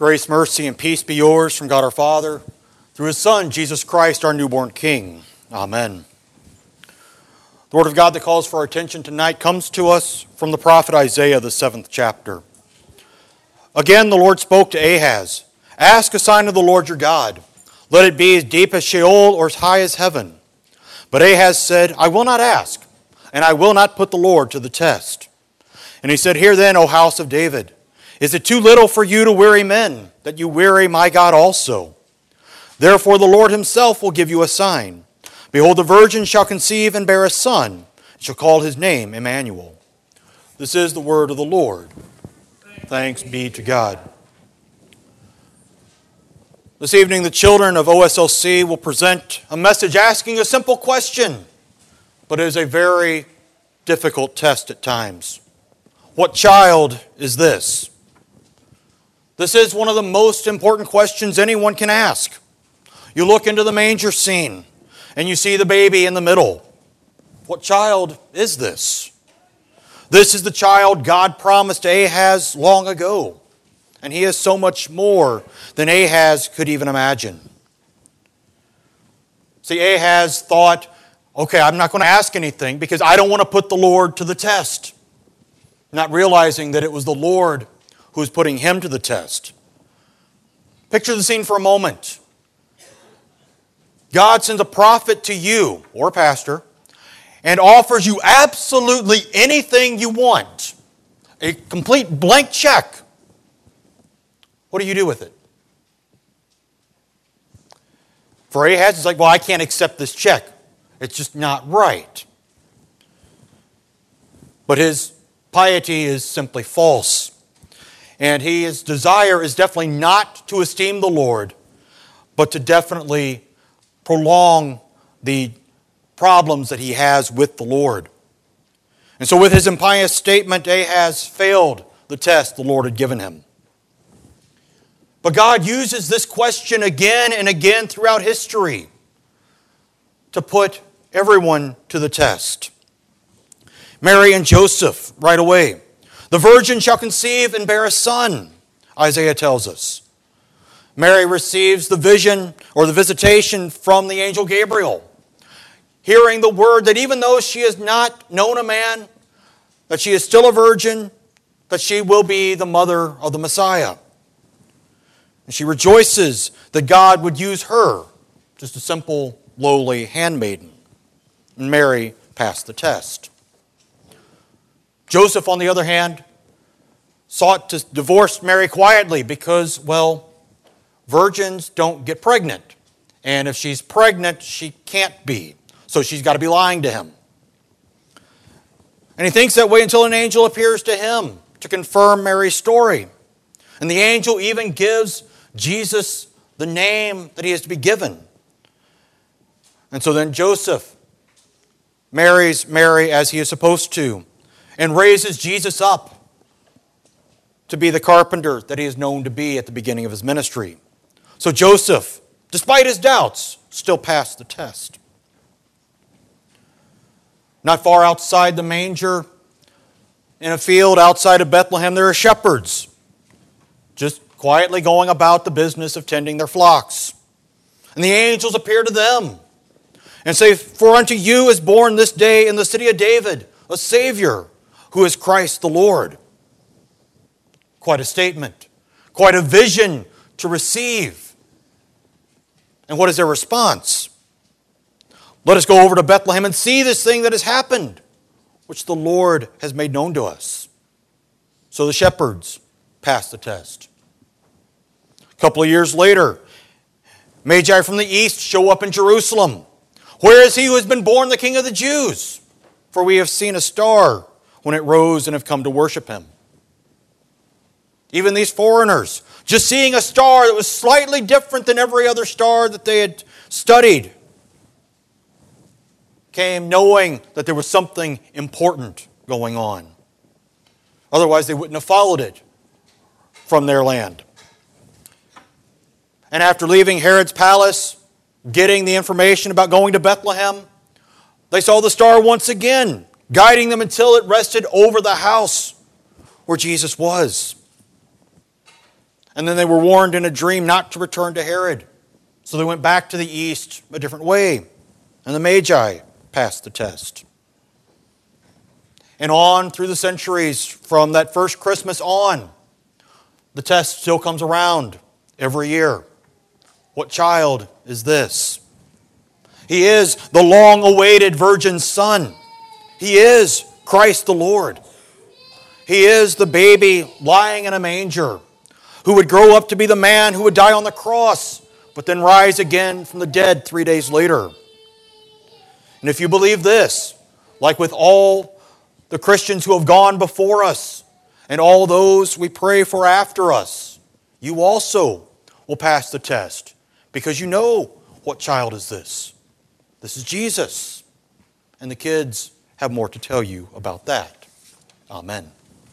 Grace, mercy, and peace be yours from God our Father, through His Son, Jesus Christ, our newborn King. Amen. The Word of God that calls for our attention tonight comes to us from the prophet Isaiah, the seventh chapter. Again, the Lord spoke to Ahaz Ask a sign of the Lord your God. Let it be as deep as Sheol or as high as heaven. But Ahaz said, I will not ask, and I will not put the Lord to the test. And he said, Hear then, O house of David, is it too little for you to weary men, that you weary my God also? Therefore the Lord himself will give you a sign. Behold, the virgin shall conceive and bear a son, and shall call his name Emmanuel. This is the word of the Lord. Thanks be to God. This evening, the children of OSLC will present a message asking a simple question, but it is a very difficult test at times. What child is this? This is one of the most important questions anyone can ask. You look into the manger scene and you see the baby in the middle. What child is this? This is the child God promised Ahaz long ago and he is so much more than Ahaz could even imagine. See, Ahaz thought, okay, I'm not going to ask anything because I don't want to put the Lord to the test. Not realizing that it was the Lord who was putting him to the test. Picture the scene for a moment. God sends a prophet to you or pastor and offers you absolutely anything you want a complete blank check what do you do with it? For Ahaz, it's like, well, I can't accept this check. It's just not right. But his piety is simply false. And his desire is definitely not to esteem the Lord, but to definitely prolong the problems that he has with the Lord. And so, with his impious statement, Ahaz failed the test the Lord had given him. But God uses this question again and again throughout history to put everyone to the test. Mary and Joseph, right away. The virgin shall conceive and bear a son, Isaiah tells us. Mary receives the vision or the visitation from the angel Gabriel, hearing the word that even though she has not known a man, that she is still a virgin, that she will be the mother of the Messiah. And she rejoices that God would use her, just a simple, lowly handmaiden. And Mary passed the test. Joseph, on the other hand, sought to divorce Mary quietly because, well, virgins don't get pregnant. And if she's pregnant, she can't be. So she's got to be lying to him. And he thinks that way until an angel appears to him to confirm Mary's story. And the angel even gives Jesus the name that he is to be given. And so then Joseph marries Mary as he is supposed to and raises Jesus up to be the carpenter that he is known to be at the beginning of his ministry. So Joseph, despite his doubts, still passed the test. Not far outside the manger, in a field outside of Bethlehem, there are shepherds just quietly going about the business of tending their flocks. And the angels appear to them and say, For unto you is born this day in the city of David a Savior who is Christ the Lord. Quite a statement, quite a vision to receive. And what is their response? Let us go over to Bethlehem and see this thing that has happened, which the Lord has made known to us. So the shepherds passed the test. A couple of years later, Magi from the east show up in Jerusalem. Where is he who has been born the King of the Jews? For we have seen a star when it rose and have come to worship him. Even these foreigners, just seeing a star that was slightly different than every other star that they had studied, came knowing that there was something important going on. Otherwise, they wouldn't have followed it from their land. And after leaving Herod's palace, getting the information about going to Bethlehem, they saw the star once again, guiding them until it rested over the house where Jesus was. And then they were warned in a dream not to return to Herod. So they went back to the east a different way. And the Magi passed the test. And on through the centuries, from that first Christmas on, the test still comes around every year. What child is this? He is the long awaited virgin son. He is Christ the Lord. He is the baby lying in a manger who would grow up to be the man who would die on the cross, but then rise again from the dead three days later. And if you believe this, like with all the Christians who have gone before us and all those we pray for after us, you also will pass the test because you know what child is this. This is Jesus. And the kids have more to tell you about that. Amen.